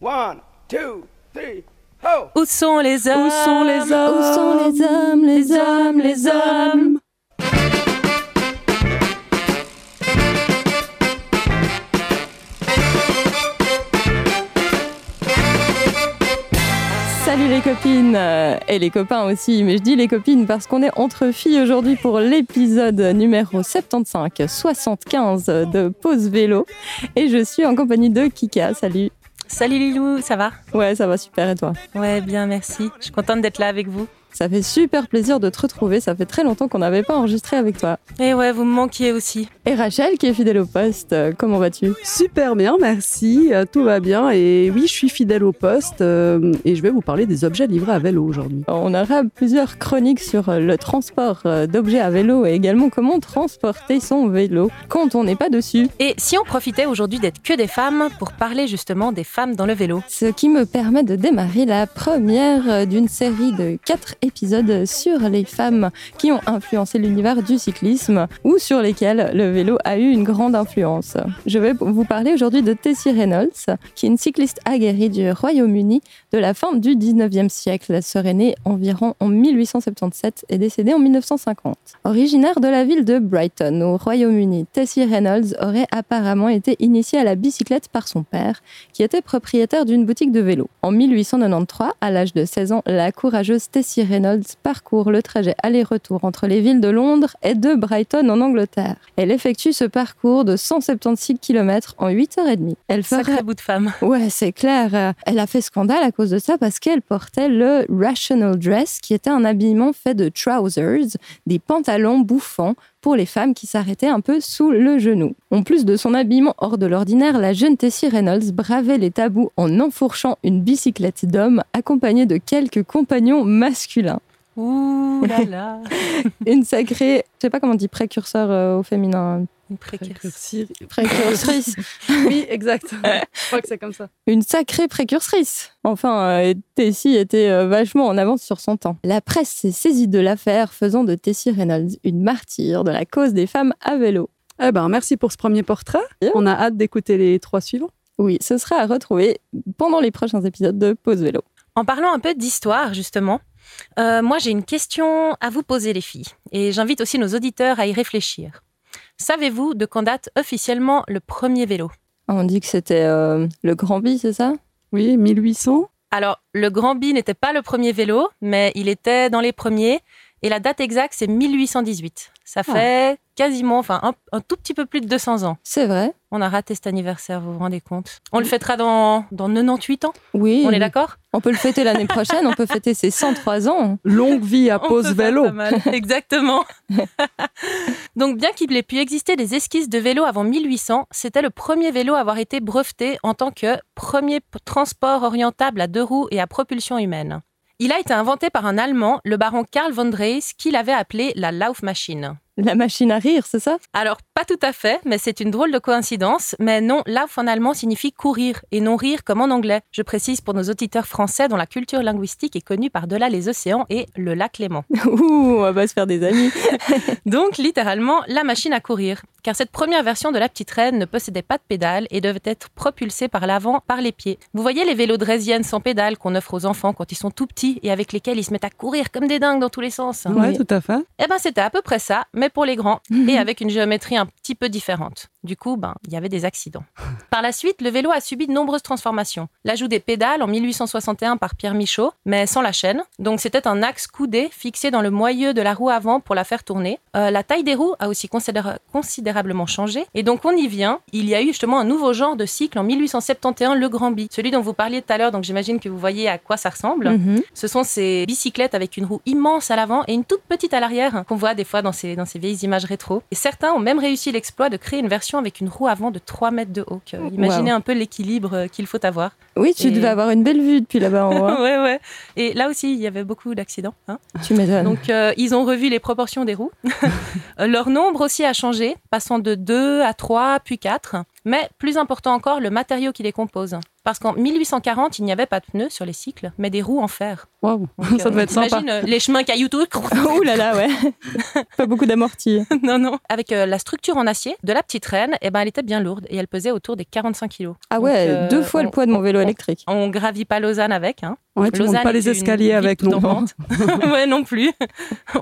One, two, three, ho! Où sont les hommes Où sont les hommes? Où sont les hommes, les hommes, les hommes Salut les copines euh, et les copains aussi, mais je dis les copines parce qu'on est entre filles aujourd'hui pour l'épisode numéro 75-75 de Pause Vélo et je suis en compagnie de Kika. Salut. Salut Lilou, ça va? Ouais, ça va super et toi? Ouais, bien, merci. Je suis contente d'être là avec vous. Ça fait super plaisir de te retrouver. Ça fait très longtemps qu'on n'avait pas enregistré avec toi. Et ouais, vous me manquiez aussi. Et Rachel, qui est fidèle au poste, euh, comment vas-tu? Super bien, merci. euh, Tout va bien. Et oui, je suis fidèle au poste euh, et je vais vous parler des objets livrés à vélo aujourd'hui. On aura plusieurs chroniques sur le transport d'objets à vélo et également comment transporter son vélo quand on n'est pas dessus. Et si on profitait aujourd'hui d'être que des femmes pour parler justement des femmes dans le vélo? Ce qui me permet de démarrer la première d'une série de quatre épisodes sur les femmes qui ont influencé l'univers du cyclisme ou sur lesquelles le vélo a eu une grande influence. Je vais vous parler aujourd'hui de Tessie Reynolds, qui est une cycliste aguerrie du Royaume-Uni de la fin du 19e siècle. Elle serait née environ en 1877 et décédée en 1950. Originaire de la ville de Brighton, au Royaume-Uni, Tessie Reynolds aurait apparemment été initiée à la bicyclette par son père, qui était propriétaire d'une boutique de vélo. En 1893, à l'âge de 16 ans, la courageuse Tessie Reynolds parcourt le trajet aller-retour entre les villes de Londres et de Brighton en Angleterre. Elle effectue ce parcours de 176 km en 8h30. Elle fera Sacré bout de femme. Ouais, c'est clair. Elle a fait scandale à cause de ça parce qu'elle portait le rational dress, qui était un habillement fait de trousers, des pantalons bouffants pour les femmes qui s'arrêtaient un peu sous le genou. En plus de son habillement hors de l'ordinaire, la jeune Tessie Reynolds bravait les tabous en enfourchant une bicyclette d'homme accompagnée de quelques compagnons masculins. Ouh là là. Une sacrée, je sais pas comment on dit précurseur euh, au féminin. Une précaire. Précurtrice. Oui, exact. je crois que c'est comme ça. une sacrée précursrice. Enfin, euh, Tessie était euh, vachement en avance sur son temps. La presse s'est saisie de l'affaire, faisant de Tessie Reynolds une martyre de la cause des femmes à vélo. Eh ben, merci pour ce premier portrait. On a hâte d'écouter les trois suivants. Oui, ce sera à retrouver pendant les prochains épisodes de Pause Vélo. En parlant un peu d'histoire, justement, euh, moi j'ai une question à vous poser, les filles. Et j'invite aussi nos auditeurs à y réfléchir. Savez-vous de quand date officiellement le premier vélo? On dit que c'était euh, le Grand Bi, c'est ça? Oui, 1800. Alors, le Grand Bi n'était pas le premier vélo, mais il était dans les premiers. Et la date exacte, c'est 1818. Ça fait quasiment, enfin, un, un tout petit peu plus de 200 ans. C'est vrai. On a raté cet anniversaire, vous vous rendez compte? On le fêtera dans, dans 98 ans? Oui. On est d'accord? On peut le fêter l'année prochaine, on peut fêter ses 103 ans. Longue vie à pause vélo. pas mal. Exactement. Donc, bien qu'il ait pu exister des esquisses de vélo avant 1800, c'était le premier vélo à avoir été breveté en tant que premier transport orientable à deux roues et à propulsion humaine. Il a été inventé par un Allemand, le baron Karl von Dreis, qui l'avait appelé la Laufmaschine. La machine à rire, c'est ça? Alors, pas tout à fait, mais c'est une drôle de coïncidence. Mais non, Lauf en allemand signifie courir et non rire comme en anglais. Je précise pour nos auditeurs français dont la culture linguistique est connue par-delà les océans et le lac Léman. Ouh, on va se faire des amis. Donc, littéralement, la machine à courir. Car cette première version de la petite reine ne possédait pas de pédale et devait être propulsée par l'avant par les pieds. Vous voyez les vélos draisiennes sans pédale qu'on offre aux enfants quand ils sont tout petits et avec lesquels ils se mettent à courir comme des dingues dans tous les sens Ouais, Oui. tout à fait. Eh ben, c'était à peu près ça, mais pour les grands et avec une géométrie un petit peu différente. Du coup, ben, il y avait des accidents. Par la suite, le vélo a subi de nombreuses transformations. L'ajout des pédales en 1861 par Pierre Michaud, mais sans la chaîne. Donc, c'était un axe coudé fixé dans le moyeu de la roue avant pour la faire tourner. Euh, la taille des roues a aussi considéra- considérablement changé. Et donc, on y vient. Il y a eu justement un nouveau genre de cycle en 1871, le Grand Bi. Celui dont vous parliez tout à l'heure, donc j'imagine que vous voyez à quoi ça ressemble. Mhm. Ce sont ces bicyclettes avec une roue immense à l'avant et une toute petite à l'arrière qu'on voit des fois dans ces, dans ces vieilles images rétro. Et certains ont même réussi l'exploit de créer une version avec une roue avant de 3 mètres de haut. Imaginez un peu l'équilibre euh, qu'il faut avoir. Oui, tu Et- devais avoir une belle vue depuis là-bas en haut. hein. ouais, ouais. Et là aussi, il y avait beaucoup d'accidents. hein. Tu m'étonnes. Donc, euh, ils ont revu les proportions des roues. Leur nombre aussi a changé, passant de 2 à 3, puis 4. Mais plus important encore, le matériau qui les compose. Parce qu'en 1840, il n'y avait pas de pneus sur les cycles, mais des roues en fer. Waouh, ça euh, doit être sympa. euh, les chemins caillouteux. Ouh là là, ouais. Pas beaucoup d'amortis. non, non. Avec euh, la structure en acier de la petite reine, eh ben, elle était bien lourde et elle pesait autour des 45 kilos. Ah Donc, ouais, euh, deux fois le poids de mon vélo on- électrique. On gravit pas Lausanne avec. Hein. Ouais, tu montes pas les escaliers avec tout non. ouais, non plus.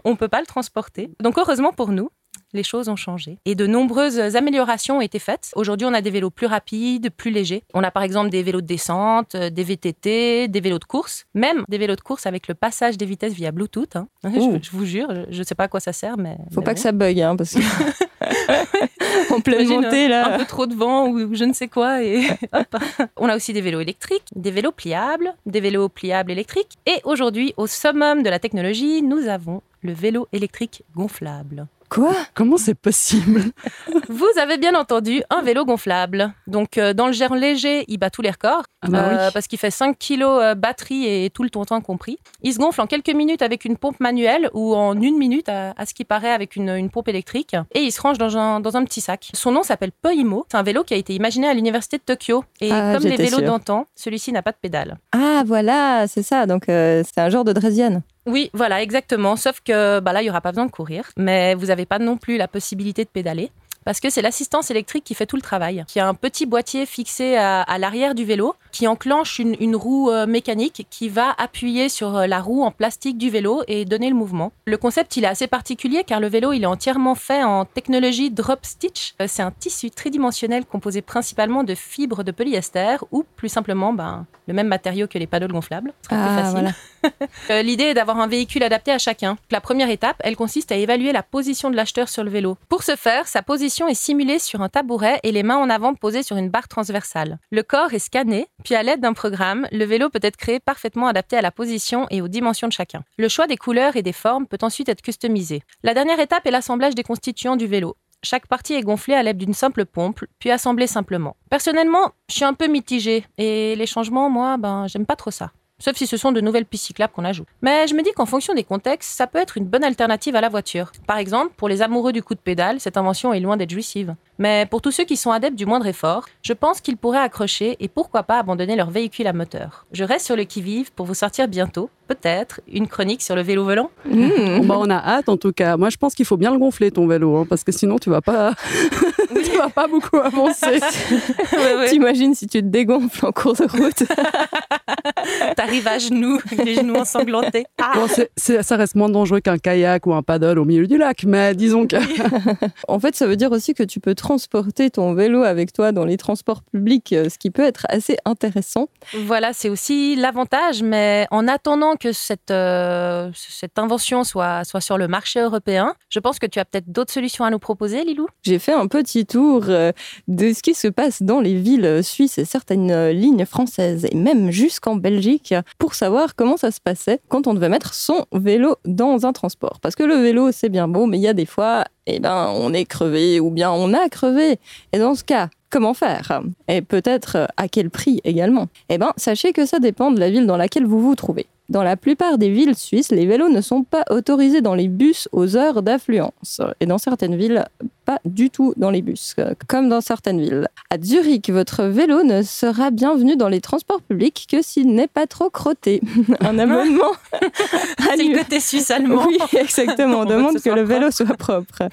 On peut pas le transporter. Donc heureusement pour nous, les choses ont changé et de nombreuses améliorations ont été faites. Aujourd'hui, on a des vélos plus rapides, plus légers. On a par exemple des vélos de descente, euh, des VTT, des vélos de course, même des vélos de course avec le passage des vitesses via Bluetooth. hein. Je, je vous jure, je, je sais pas à quoi ça sert, mais Faut mais pas bon. que ça bug, hein, parce que. en pleine montée, un là. peu trop de vent ou je ne sais quoi et hop. On a aussi des vélos électriques, des vélos pliables, des vélos pliables électriques et aujourd'hui au summum de la technologie, nous avons le vélo électrique gonflable. Quoi Comment c'est possible Vous avez bien entendu un vélo gonflable. Donc euh, dans le genre léger, il bat tous les records Ah bah oui. euh, parce qu'il fait 5 kilos euh, batterie et tout le tontin compris. Il se gonfle en quelques minutes avec une pompe manuelle ou en une minute à, à ce qui paraît avec une, une pompe électrique et il se range dans un, dans un petit sac. Son nom s'appelle Poimo. C'est un vélo qui a été imaginé à l'université de Tokyo et Ah, comme les vélos d'antan, celui-ci n'a pas de pédale. Ah, voilà, c'est ça. Donc, euh, c'est un genre de Drésienne. Oui, voilà, exactement. Sauf que bah là, il n'y aura pas besoin de courir. Mais vous n'avez pas non plus la possibilité de pédaler. Parce que c'est l'assistance électrique qui fait tout le travail. Qui a un petit boîtier fixé à, à l'arrière du vélo, qui enclenche une, une roue euh, mécanique qui va appuyer sur euh, la roue en plastique du vélo et donner le mouvement. Le concept, il est assez particulier car le vélo, il est entièrement fait en technologie drop stitch. Euh, C'est un tissu tridimensionnel composé principalement de fibres de polyester ou plus simplement ben, le même matériau que les paddles gonflables. Ce sera plus Ah, facile. voilà. L'idée est d'avoir un véhicule adapté à chacun. La première étape, elle consiste à évaluer la position de l'acheteur sur le vélo. Pour ce faire, sa position est simulée sur un tabouret et les mains en avant posées sur une barre transversale. Le corps est scanné, puis à l'aide d'un programme, le vélo peut être créé parfaitement adapté à la position et aux dimensions de chacun. Le choix des couleurs et des formes peut ensuite être customisé. La dernière étape est l'assemblage des constituants du vélo. Chaque partie est gonflée à l'aide d'une simple pompe, puis assemblée simplement. Personnellement, je suis un peu mitigée et les changements, moi, ben, j'aime pas trop ça. Sauf si ce sont de nouvelles pistes cyclables qu'on ajoute. Mais je me dis qu'en fonction des contextes, ça peut être une bonne alternative à la voiture. Par exemple, pour les amoureux du coup de pédale, cette invention est loin d'être jouissive. Mais pour tous ceux qui sont adeptes du moindre effort, je pense qu'ils pourraient accrocher et pourquoi pas abandonner leur véhicule à moteur. Je reste sur le qui-vive pour vous sortir bientôt, peut-être, une chronique sur le vélo volant. Mmh. Bon, bah, on a hâte en tout cas. Moi, je pense qu'il faut bien le gonfler ton vélo, hein, parce que sinon tu vas pas, tu vas pas beaucoup avancer. Ouais, ouais. T'imagines si tu te dégonfles en cours de route T'arrives à genoux, les genoux ensanglantés. Ah Bon, c'est- c'est- ça reste moins dangereux qu'un kayak ou un paddle au milieu du lac, mais disons que En fait, ça veut dire aussi que tu peux transporter ton vélo avec toi dans les transports publics, euh, ce qui peut être assez intéressant. Voilà, c'est aussi l'avantage, mais en attendant que cette, euh, cette invention soit, soit sur le marché européen, je pense que tu as peut-être d'autres solutions à nous proposer, Lilou? J'ai fait un petit tour euh, de ce qui se passe dans les villes suisses et certaines euh, lignes françaises, et même jusqu'en Belgique, pour savoir comment ça se passait quand on devait mettre son vélo dans un transport. Parce que le vélo, c'est bien beau, mais il y a des fois, eh ben, on est crevé ou bien on a crevé. Et dans ce cas, comment faire? Et peut-être euh, à quel prix également? Eh ben, sachez que ça dépend de la ville dans laquelle vous vous trouvez. Dans la plupart des villes suisses, les vélos ne sont pas autorisés dans les bus aux heures d'affluence. Et dans certaines villes, pas du tout dans les bus, euh, comme dans certaines villes. À Zurich, votre vélo ne sera bienvenu dans les transports publics que s'il n'est pas trop crotté. Un abonnement C'est le côté suisse-allemand. Oui, exactement. On demande que le vélo soit propre.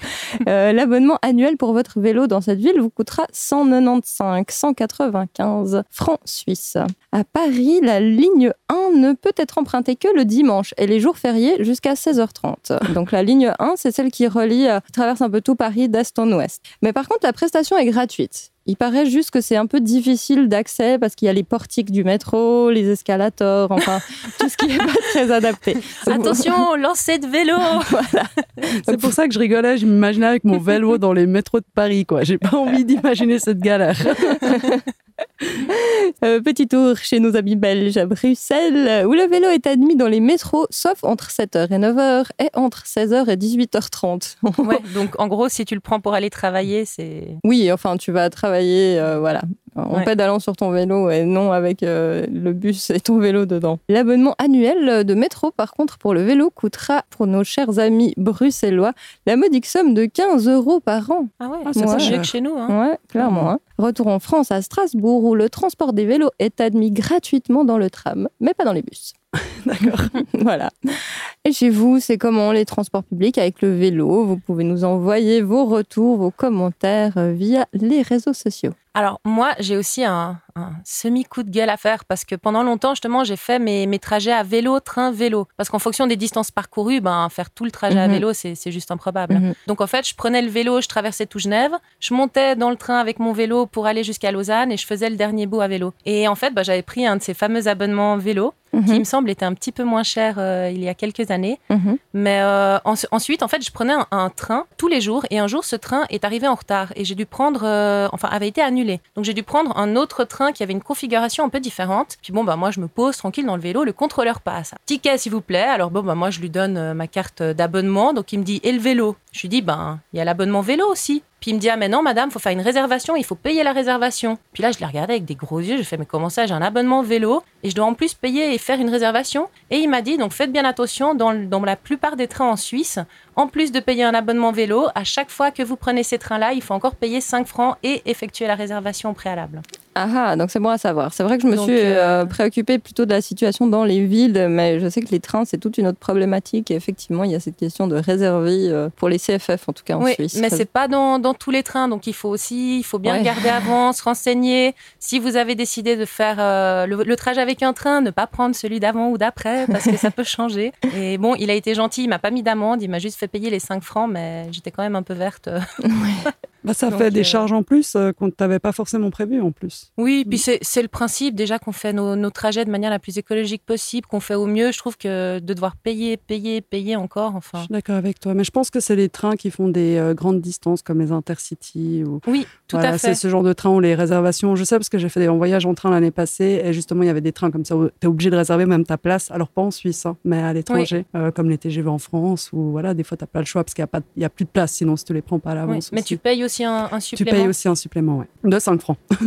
Euh, L'abonnement annuel pour votre vélo dans cette ville vous coûtera 195, 195 francs suisses. À Paris, la ligne 1 ne peut être empruntée que le dimanche et les jours fériés jusqu'à 16h30. Donc la ligne 1, c'est celle qui relie, euh, qui traverse un peu tout Paris d'est en ouest. Mais par contre, la prestation est gratuite. Il paraît juste que c'est un peu difficile d'accès parce qu'il y a les portiques du métro, les escalators, enfin tout ce qui n'est pas très adapté. Attention, lancer de vélo c'est pour ça que je rigolais. Je m'imaginais avec mon vélo dans les métros de Paris, quoi. J'ai pas envie d'imaginer cette galère. Euh, petit tour chez nos amis belges à Bruxelles, où le vélo est admis dans les métros, sauf entre 7h et 9h et entre 16h et 18h30. Ouais, donc en gros, si tu le prends pour aller travailler, c'est... oui, enfin, tu vas travailler, euh, voilà. En Ouais. pédalant sur ton vélo et non avec euh, le bus et ton vélo dedans. L'abonnement annuel de métro, par contre, pour le vélo coûtera pour nos chers amis bruxellois la modique somme de 15 euros par an. Ah ouais, Ah, c'est mieux cher. que chez nous. Hein. Ouais, clairement. hein. Retour en France à Strasbourg où le transport des vélos est admis gratuitement dans le tram, mais pas dans les bus. D'accord. voilà. Et chez vous, c'est comment les transports publics avec le vélo? Vous pouvez nous envoyer vos retours, vos commentaires euh, via les réseaux sociaux. Alors moi, j'ai aussi un, un semi-coup de gueule à faire parce que pendant longtemps, justement, j'ai fait mes, mes trajets à vélo, train, vélo. Parce qu'en fonction des distances parcourues, ben, faire tout le trajet à Mhm. vélo, c'est juste improbable. Mhm. Donc en fait, je prenais le vélo, je traversais tout Genève, je montais dans le train avec mon vélo pour aller jusqu'à Lausanne et je faisais le dernier bout à vélo. Et en fait, bah, j'avais pris un de ces fameux abonnements vélo qui, il me semble, était un petit peu moins cher euh, il y a quelques années. Mhm. Mais euh, en- ensuite, en fait, je prenais un, un train tous les jours et un jour, ce train est arrivé en retard et j'ai dû prendre, euh, enfin, avait été annulé. Donc j'ai dû prendre un autre train qui avait une configuration un peu différente. Puis bon, bah moi, je me pose tranquille dans le vélo, le contrôleur passe. Ticket, s'il vous plaît. Alors bon, bah moi, je lui donne ma carte d'abonnement. Donc il me dit, et le vélo? Je lui dis, ben, il y a l'abonnement vélo aussi. Puis il me dit, ah mais non, madame, faut faire une réservation, il faut payer la réservation. Puis là, je l'ai regardé avec des gros yeux, je fais, mais comment ça, j'ai un abonnement vélo et je dois en plus payer et faire une réservation? Et il m'a dit, donc faites bien attention, dans la plupart des trains en Suisse, en plus de payer un abonnement vélo, à chaque fois que vous prenez ces trains-là, il faut encore payer 5 francs et effectuer la réservation au préalable. Ah ah, donc c'est bon à savoir. C'est vrai que je me Donc, suis euh, euh, préoccupée plutôt de la situation dans les villes, mais je sais que les trains, c'est toute une autre problématique. Et effectivement, il y a cette question de réserver euh, pour les CFF, en tout cas en oui, Suisse. mais c'est pas dans, dans tous les trains, donc il faut aussi, il faut bien Ouais. regarder avant, se renseigner. Si vous avez décidé de faire euh, le, le trajet avec un train, ne pas prendre celui d'avant ou d'après, parce que ça peut changer. Et bon, il a été gentil, il m'a pas mis d'amende, il m'a juste fait payer les 5 francs, mais j'étais quand même un peu verte. Bah, ça Donc, fait des euh, charges en plus euh, qu'on ne t'avait pas forcément prévu en plus. Oui, puis c'est c'est le principe déjà qu'on fait nos, nos trajets de manière la plus écologique possible, qu'on fait au mieux. Je trouve que de devoir payer, payer, payer encore, Je enfin. suis d'accord avec toi, mais je pense que c'est les trains qui font des euh, grandes distances comme les Intercity ou Oui, tout Voilà, à c'est fait. ce genre de train où les réservations, je sais parce que j'ai fait des voyages en train l'année passée et justement il y avait des trains comme ça où tu es obligé de réserver même ta place, alors pas en Suisse, hein, mais à l'étranger, euh, comme les TGV en France ou voilà, des fois tu n'as pas le choix parce qu'il n'y a, pas de- il y a plus de place sinon si tu les prends pas à Oui, l'avance. Mais tu payes aussi un, un Tu payes aussi un supplément, ouais. De 5 francs.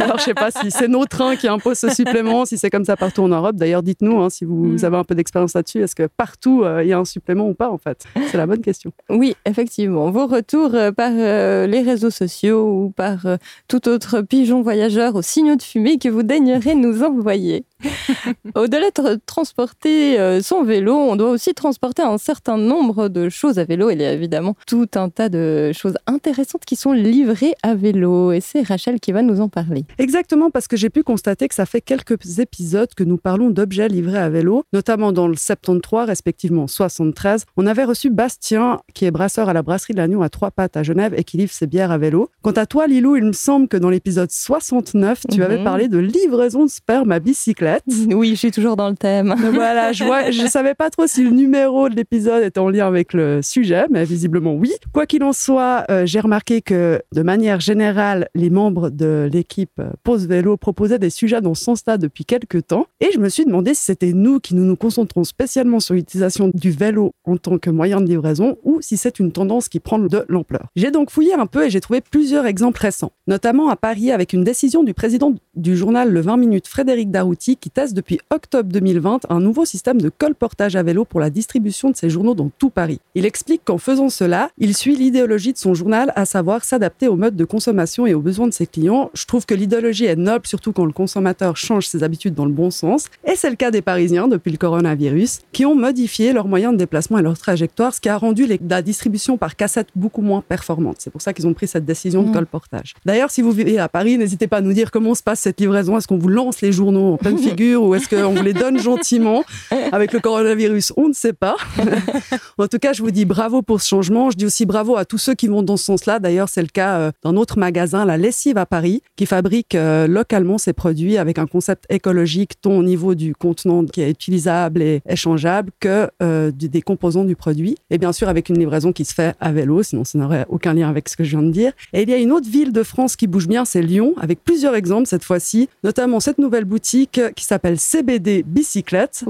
Alors, je sais pas si c'est nos trains qui imposent ce supplément, si c'est comme ça partout en Europe. D'ailleurs, dites-nous hein, si vous Mm. avez un peu d'expérience là-dessus. Est-ce que partout euh, il y a un supplément ou pas, en fait? C'est la bonne question. Oui, effectivement. Vos retours euh, par euh, les réseaux sociaux ou par euh, tout autre pigeon voyageur aux signaux de fumée que vous daignerez nous envoyer. Au-delà de tra- transporter euh, son vélo, on doit aussi transporter un certain nombre de choses à vélo. Il y a évidemment tout un tas de choses intéressantes qui sont livrées à vélo. Et c'est Rachel qui va nous en parler. Exactement, parce que j'ai pu constater que ça fait quelques épisodes que nous parlons d'objets livrés à vélo, notamment dans le 73, respectivement 73. On avait reçu Bastien, qui est brasseur à la brasserie de l'Agneau à Trois Pattes à Genève et qui livre ses bières à vélo. Quant à toi, Lilou, il me semble que dans l'épisode 69, tu Mhm. avais parlé de livraison de sperme à bicyclette. Oui, je suis toujours dans le thème. Voilà, je vois, je savais pas trop si le numéro de l'épisode était en lien avec le sujet, mais visiblement oui. Quoi qu'il en soit, euh, j'ai remarqué que de manière générale, les membres de l'équipe euh, Pause Vélo proposaient des sujets dans ce sens-là depuis quelques temps, et je me suis demandé si c'était nous qui nous nous concentrons spécialement sur l'utilisation du vélo en tant que moyen de livraison, ou si c'est une tendance qui prend de l'ampleur. J'ai donc fouillé un peu et j'ai trouvé plusieurs exemples récents, notamment à Paris avec une décision du président du journal Le 20 minutes, Frédéric Darouti, qui teste depuis octobre 2020 un nouveau système de colportage à vélo pour la distribution de ses journaux dans tout Paris. Il explique qu'en faisant cela, il suit l'idéologie de son journal, à savoir s'adapter aux modes de consommation et aux besoins de ses clients. Je trouve que l'idéologie est noble, surtout quand le consommateur change ses habitudes dans le bon sens. Et c'est le cas des Parisiens depuis le coronavirus, qui ont modifié leurs moyens de déplacement et leur trajectoire, ce qui a rendu les- la distribution par cassette beaucoup moins performante. C'est pour ça qu'ils ont pris cette décision de Mm. colportage. D'ailleurs, si vous vivez à Paris, n'hésitez pas à nous dire comment se passe cette livraison. Est-ce qu'on vous lance les journaux en pleine figure ou est-ce qu'on vous les donne gentiment? Avec le coronavirus On ne sait pas. en tout cas, je vous dis bravo pour ce changement. Je dis aussi bravo à tous ceux qui vont dans ce sens-là. D'ailleurs, c'est le cas euh, d'un autre magasin, La Lessive à Paris, qui fabrique euh, localement ses produits avec un concept écologique, tant au niveau du contenant qui est utilisable et échangeable que euh, des composants du produit. Et bien sûr, avec une livraison qui se fait à vélo, sinon ça n'aurait aucun lien avec ce que je viens de dire. Et il y a une autre ville de France qui bouge bien, c'est Lyon, avec plusieurs exemples cette fois-ci, notamment cette nouvelle boutique qui s'appelle CBD Bicyclette.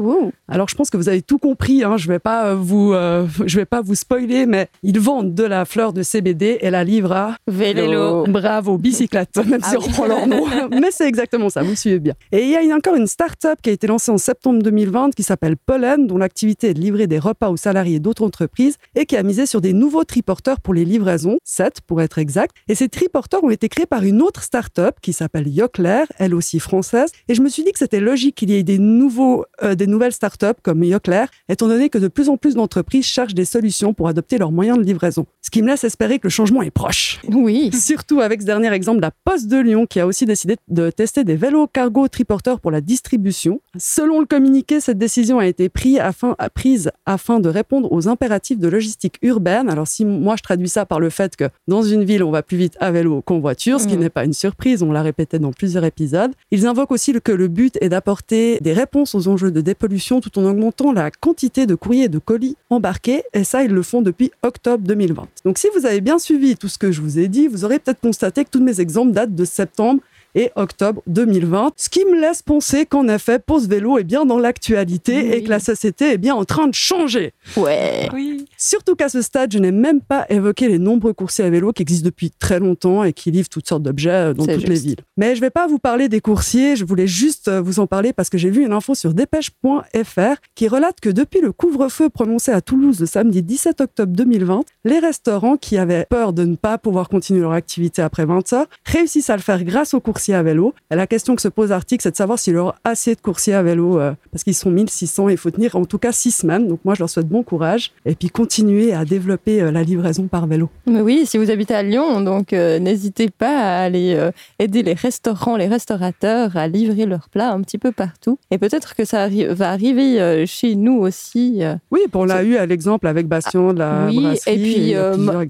Alors je pense que vous avez tout compris. Hein. Je vais pas vous, euh, je vais pas vous spoiler, mais ils vendent de la fleur de CBD et la livre à Vélo. Bravo, bicyclette, même si Ah on reprend leur nom. Mais c'est exactement ça, vous suivez bien. Et il y a une- encore une start-up qui a été lancée en septembre 2020 qui s'appelle Pollen, dont l'activité est de livrer des repas aux salariés d'autres entreprises et qui a misé sur des nouveaux triporteurs pour les livraisons, 7 pour être exact. Et ces triporteurs ont été créés par une autre start-up qui s'appelle Yocler, elle aussi française. Et je me suis dit que c'était logique qu'il y ait des, nouveaux, euh, des nouvelles start-up comme Yocler, étant donné que de plus en plus d'entreprises cherchent des solutions pour adopter leurs moyens de livraison. Ce qui me laisse espérer que le changement est proche. Oui. Surtout avec ce dernier exemple, la Poste de Lyon qui a aussi décidé de tester des vélos cargo triporteurs pour la distribution. Selon le communiqué, cette décision a été prise afin, prise afin de répondre aux impératifs de logistique urbaine. Alors si moi je traduis ça par le fait que dans une ville on va plus vite à vélo qu'en voiture, ce qui Mhm. n'est pas une surprise, on l'a répété dans plusieurs épisodes. Ils invoquent aussi que le but est d'apporter des réponses aux enjeux de dépollution tout en augmentant la quantité de courriers et de colis embarqués. Et ça, ils le font depuis octobre 2020. Donc si vous avez bien suivi tout ce que je vous ai dit, vous aurez peut-être constaté que tous mes exemples datent de septembre et octobre 2020, ce qui me laisse penser qu'en effet, Pause Vélo est bien dans l'actualité Oui. et que la société est bien en train de changer. Ouais. Oui. Surtout qu'à ce stade, je n'ai même pas évoqué les nombreux coursiers à vélo qui existent depuis très longtemps et qui livrent toutes sortes d'objets euh, dans toutes les villes. Mais je ne vais pas vous parler des coursiers, je voulais juste euh, vous en parler parce que j'ai vu une info sur dépêche.fr qui relate que depuis le couvre-feu prononcé à Toulouse le samedi 17 octobre 2020, les restaurants qui avaient peur de ne pas pouvoir continuer leur activité après 20 heures réussissent à le faire grâce aux coursiers à vélo. Et la question que se pose l'article, c'est de savoir s'il y aura assez de coursiers à vélo euh, parce qu'ils sont 1600 et il faut tenir en tout cas 6 semaines. Donc moi, je leur souhaite bon courage et puis continuer à développer euh, la livraison par vélo. Mais oui, si vous habitez à Lyon, donc euh, n'hésitez pas à aller aider les restaurants, les restaurateurs à livrer leurs plats un petit peu partout. Et peut-être que ça arri- va arriver chez nous aussi. Oui, on l'a eu à l'exemple avec Bastien de la oui, brasserie. et puis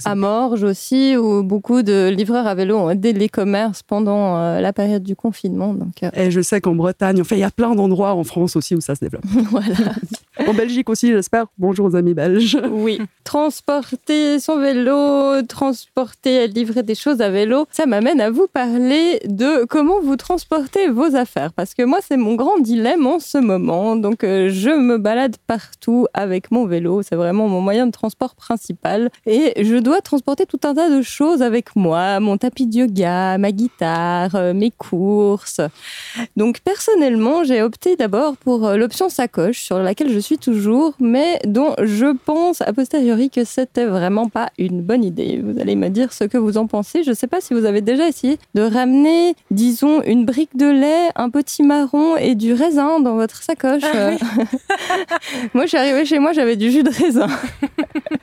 à. Morges aussi, où beaucoup de livreurs à vélo ont aidé les commerces pendant la période du confinement. Donc euh, Et je sais qu'en Bretagne, enfin, il y a plein d'endroits en France aussi où ça se développe. voilà. En Belgique aussi, j'espère. Bonjour aux amis belges. Oui. Transporter son vélo, transporter, livrer des choses à vélo, ça m'amène à vous parler de comment vous transportez vos affaires. Parce que moi, c'est mon grand dilemme en ce moment. Donc, euh, je me balade partout avec mon vélo. C'est vraiment mon moyen de transport principal. Et je dois transporter tout un tas de choses avec moi. Mon tapis de yoga, ma guitare, euh, mes courses. Donc, personnellement, j'ai opté d'abord pour euh, l'option sacoche sur laquelle je suis toujours, mais dont je pense a posteriori que c'était vraiment pas une bonne idée. Vous allez me dire ce que vous en pensez. Je sais pas si vous avez déjà essayé de ramener, disons, une brique de lait, un petit marron et du raisin dans votre sacoche. Ah oui. moi, je suis arrivée chez moi, j'avais du jus de raisin.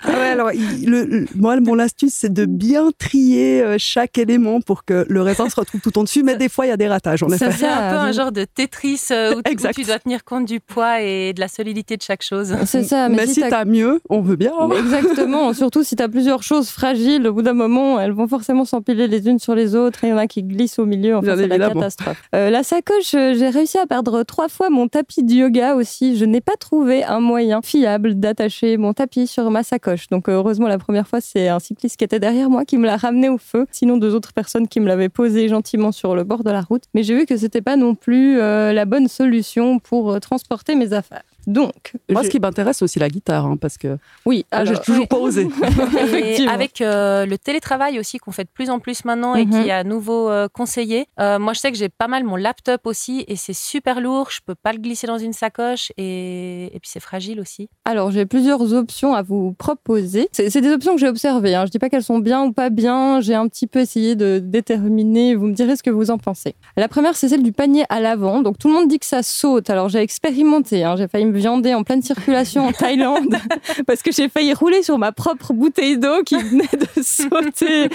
Ah ouais, alors, il- le, le- moi, mon astuce, c'est de bien trier euh, chaque élément pour que le raisin se retrouve tout en dessus. Mais des fois, il y a des ratages, en Ça fait un peu un genre de Tetris euh, où, tu- où Exact. tu dois tenir compte du poids et de la solidité de chaque chose. C'est ça, mais, Mais si t'as- t'as mieux, on veut bien. hein. Exactement, surtout si tu as plusieurs choses fragiles, au bout d'un moment, elles vont forcément s'empiler les unes sur les autres et il y en a qui glissent au milieu, enfin c'est la catastrophe. Euh, la sacoche, euh, j'ai réussi à perdre trois fois mon tapis de yoga aussi. Je n'ai pas trouvé un moyen fiable d'attacher mon tapis sur ma sacoche. Donc heureusement, la première fois, c'est un cycliste qui était derrière moi qui me l'a ramené au feu. Sinon, deux autres personnes qui me l'avaient posé gentiment sur le bord de la route. Mais j'ai vu que c'était pas non plus euh, la bonne solution pour euh, transporter mes affaires. Donc, Moi, je- ce qui m'intéresse, c'est aussi la guitare, hein, parce que oui, ah, j'ai toujours pas osé. Et avec euh, le télétravail aussi qu'on fait de plus en plus maintenant et Mhm. qui est à nouveau euh, conseillé. euh, moi, je sais que j'ai pas mal mon laptop aussi et c'est super lourd. Je peux pas le glisser dans une sacoche et, et puis c'est fragile aussi. Alors, j'ai plusieurs options à vous proposer. C'est c'est des options que j'ai observées. Hein. Je dis pas qu'elles sont bien ou pas bien. J'ai un petit peu essayé de déterminer. Vous me direz ce que vous en pensez. La première, c'est celle du panier à l'avant. Donc, tout le monde dit que ça saute. Alors, j'ai expérimenté. hein. J'ai failli me viander en pleine circulation en Thaïlande parce que j'ai failli rouler sur ma propre bouteille d'eau qui venait de sauter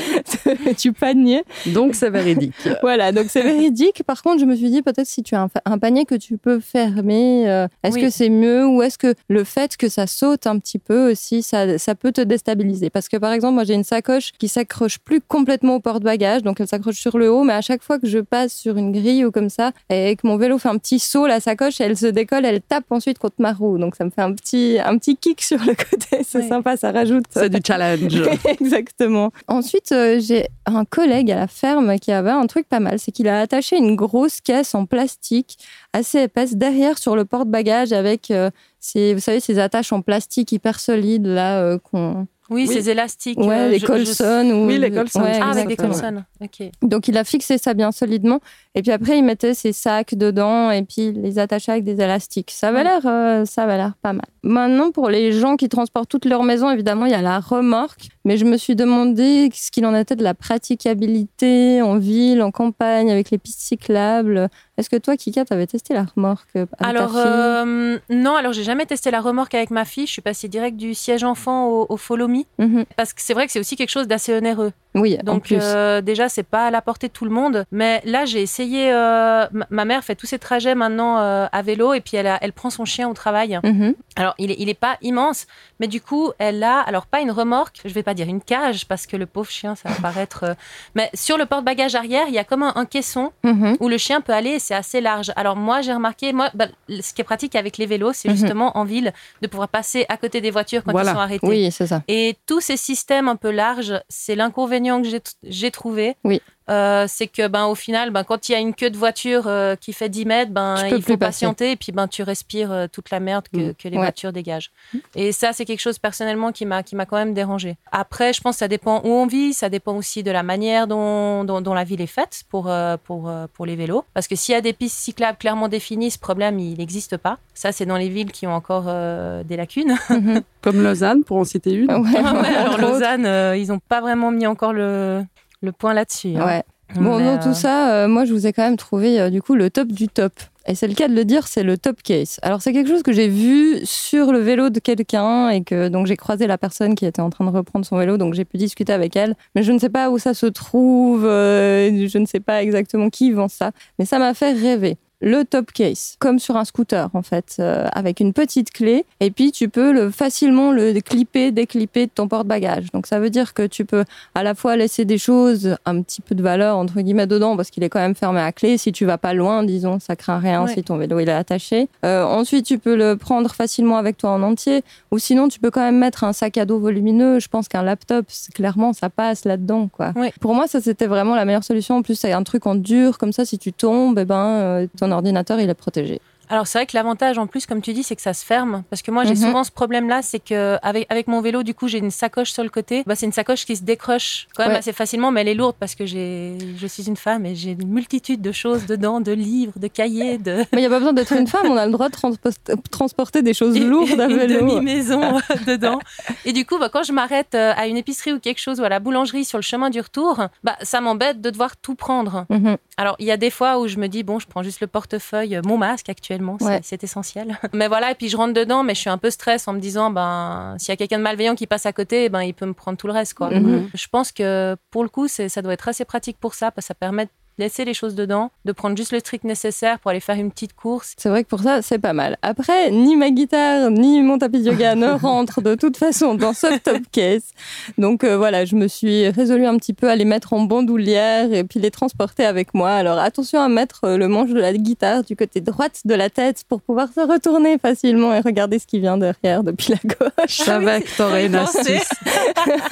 du panier. Donc, c'est véridique. Voilà, donc c'est véridique. Par contre, je me suis dit peut-être si tu as un, panier que tu peux fermer, euh, est-ce Oui. que c'est mieux ou est-ce que le fait que ça saute un petit peu aussi, ça, ça peut te déstabiliser? Parce que par exemple, moi j'ai une sacoche qui s'accroche plus complètement au porte-bagages, donc elle s'accroche sur le haut, mais à chaque fois que je passe sur une grille ou comme ça et que mon vélo fait un petit saut, la sacoche elle se décolle, elle tape ensuite contre ma roue, donc ça me fait un petit, un petit kick sur le côté. C'est sympa, ça rajoute. C'est du challenge. Exactement. Ensuite, euh, j'ai un collègue à la ferme qui avait un truc pas mal, c'est qu'il a attaché une grosse caisse en plastique assez épaisse derrière sur le porte-bagages avec euh, ces, vous savez, ces attaches en plastique hyper solides là euh, qu'on Oui, Oui. ces élastiques. Ouais, euh, les je- je- Colson. Ou... Oui, les Colson, Ouais, je Ah, avec des. Colson. Ok. Donc il a fixé ça bien solidement. Et puis après, il mettait ses sacs dedans et puis il les attachait avec des élastiques. Ça Ouais. l'air, euh, ça l'air pas mal. Maintenant, pour les gens qui transportent toute leur maison, évidemment, il y a la remorque. Mais je me suis demandé ce qu'il en était de la praticabilité en ville, en campagne, avec les pistes cyclables. Est-ce que toi, Kika, t'avais testé la remorque euh, avec Alors, ta fille euh, non, alors j'ai jamais testé la remorque avec ma fille. Je suis passée direct du siège enfant au, au Follow Me. Mhm. Parce que c'est vrai que c'est aussi quelque chose d'assez onéreux. Oui, en Donc plus. euh, déjà, c'est pas à la portée de tout le monde. Mais là, j'ai essayé. euh, ma- mère fait tous ses trajets maintenant euh, à vélo et puis elle, a- elle prend son chien au travail. Mhm. Alors, il est, il est pas immense, mais du coup, elle a, alors pas une remorque, je vais pas dire une cage parce que le pauvre chien, ça va paraître. euh, mais sur le porte-bagages arrière, il y a comme un, un caisson Mhm. où le chien peut aller et c'est assez large. Alors moi, j'ai remarqué, moi, bah, ce qui est pratique avec les vélos, c'est Mhm. justement en ville de pouvoir passer à côté des voitures quand Voilà. ils sont arrêtés. Oui, c'est ça. Et tous ces systèmes un peu larges, c'est l'inconvénient que j'ai- trouvé. Oui. Euh, c'est que ben au final ben quand il y a une queue de voiture euh, qui fait 10 mètres ben Tu il faut passer. patienter et puis ben tu respires euh, toute la merde que, Mm. que les Ouais. voitures dégagent et ça c'est quelque chose personnellement qui m'a qui m'a quand même dérangé après je pense que ça dépend où on vit ça dépend aussi de la manière dont, dont, dont la ville est faite pour pour pour les vélos parce que s'il y a des pistes cyclables clairement définies ce problème il n'existe pas ça c'est dans les villes qui ont encore des lacunes Mhm. Comme Lausanne, pour en citer une. Ouais, ouais, alors. Lausanne, ils n'ont pas vraiment mis encore le, le point là-dessus. hein. Ouais. Bon, Mais, dans euh, tout ça, euh, moi, je vous ai quand même trouvé euh, du coup le top du top. Et c'est le cas de le dire, c'est le top case. Alors c'est quelque chose que j'ai vu sur le vélo de quelqu'un et que donc j'ai croisé la personne qui était en train de reprendre son vélo, donc j'ai pu discuter avec elle. Mais je ne sais pas où ça se trouve, euh, je ne sais pas exactement qui vend ça, mais ça m'a fait rêver. Le top case, comme sur un scooter en fait, euh, avec une petite clé, et puis tu peux le, facilement le clipper, déclipper de ton porte-bagages. Donc ça veut dire que tu peux à la fois laisser des choses un petit peu de valeur entre guillemets dedans parce qu'il est quand même fermé à clé. Si tu vas pas loin, disons, ça craint rien Ouais. si ton vélo il est attaché. Euh, ensuite, tu peux le prendre facilement avec toi en entier, ou sinon tu peux quand même mettre un sac à dos volumineux. Je pense qu'un laptop, clairement, ça passe là-dedans, quoi. Ouais. Pour moi, ça c'était vraiment la meilleure solution. En plus, c'est un truc en dur, comme ça, si tu tombes, eh ben, euh, ton ordinateur il est protégé. Alors c'est vrai que l'avantage en plus, comme tu dis, c'est que ça se ferme. Parce que moi j'ai Mhm. souvent ce problème-là, c'est que avec, avec mon vélo, du coup, j'ai une sacoche sur le côté. Bah, c'est une sacoche qui se décroche quand même Ouais. assez facilement, mais elle est lourde parce que j'ai, je suis une femme et j'ai une multitude de choses dedans, de livres, de cahiers, de Mais il n'y a pas besoin d'être une femme, on a le droit de transpost- transporter des choses lourdes à une vélo. demi-maison dedans. Et du coup, bah, quand je m'arrête euh, à une épicerie ou quelque chose ou à la boulangerie sur le chemin du retour, bah, ça m'embête de devoir tout prendre. Mhm. Alors, il y a des fois où je me dis, bon, je prends juste le portefeuille, euh, mon masque actuellement, c'est- Ouais. c'est essentiel. Mais voilà, et puis je rentre dedans, mais je suis un peu stress en me disant, ben, s'il y a quelqu'un de malveillant qui passe à côté, ben, il peut me prendre tout le reste, quoi. Mhm. Je pense que pour le coup, c'est- ça doit être assez pratique pour ça, parce que ça permet de laisser les choses dedans, de prendre juste le strict nécessaire pour aller faire une petite course. C'est vrai que pour ça, c'est pas mal. Après, ni ma guitare, ni mon tapis de yoga ne rentrent de toute façon dans ce top case. Donc euh, voilà, je me suis résolue un petit peu à les mettre en bandoulière et puis les transporter avec moi. Alors attention à mettre euh, le manche de la guitare du côté droite de la tête pour pouvoir se retourner facilement et regarder ce qui vient derrière depuis la gauche. Je savais que t'aurais une astuce.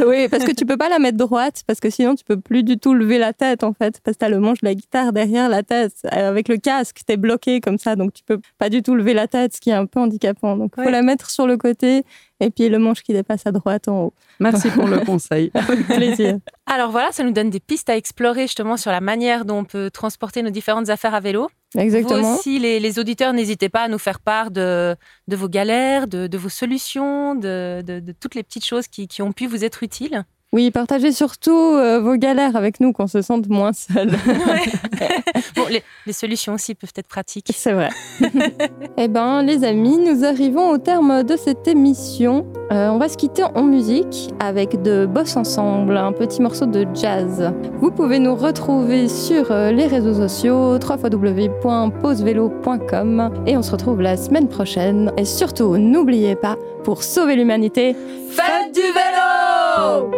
oui, parce que tu peux pas la mettre droite parce que sinon tu peux plus du tout lever la tête en fait parce que t'as le manche de la guitare derrière la tête Euh, avec le casque t'es bloqué comme ça donc tu peux pas du tout lever la tête ce qui est un peu handicapant donc faut Ouais. la mettre sur le côté et puis le manche qui dépasse à droite en haut Merci pour le conseil. avec plaisir Alors voilà, ça nous donne des pistes à explorer justement sur la manière dont on peut transporter nos différentes affaires à vélo. exactement Vous aussi, les, les auditeurs, n'hésitez pas à nous faire part de, de vos galères, de, de vos solutions, de, de- de toutes les petites choses qui, qui ont pu vous être utiles. Oui partagez surtout euh, vos galères avec nous qu'on se sente moins seul Bon, les, les solutions aussi peuvent être pratiques. C'est vrai. eh ben, les amis, nous arrivons au terme de cette émission. Euh, on va se quitter en musique avec de Boss Ensemble, un petit morceau de jazz. Vous pouvez nous retrouver sur euh, les réseaux sociaux www.pausevélo.com et on se retrouve la semaine prochaine. Et surtout, n'oubliez pas, pour sauver l'humanité, faites du vélo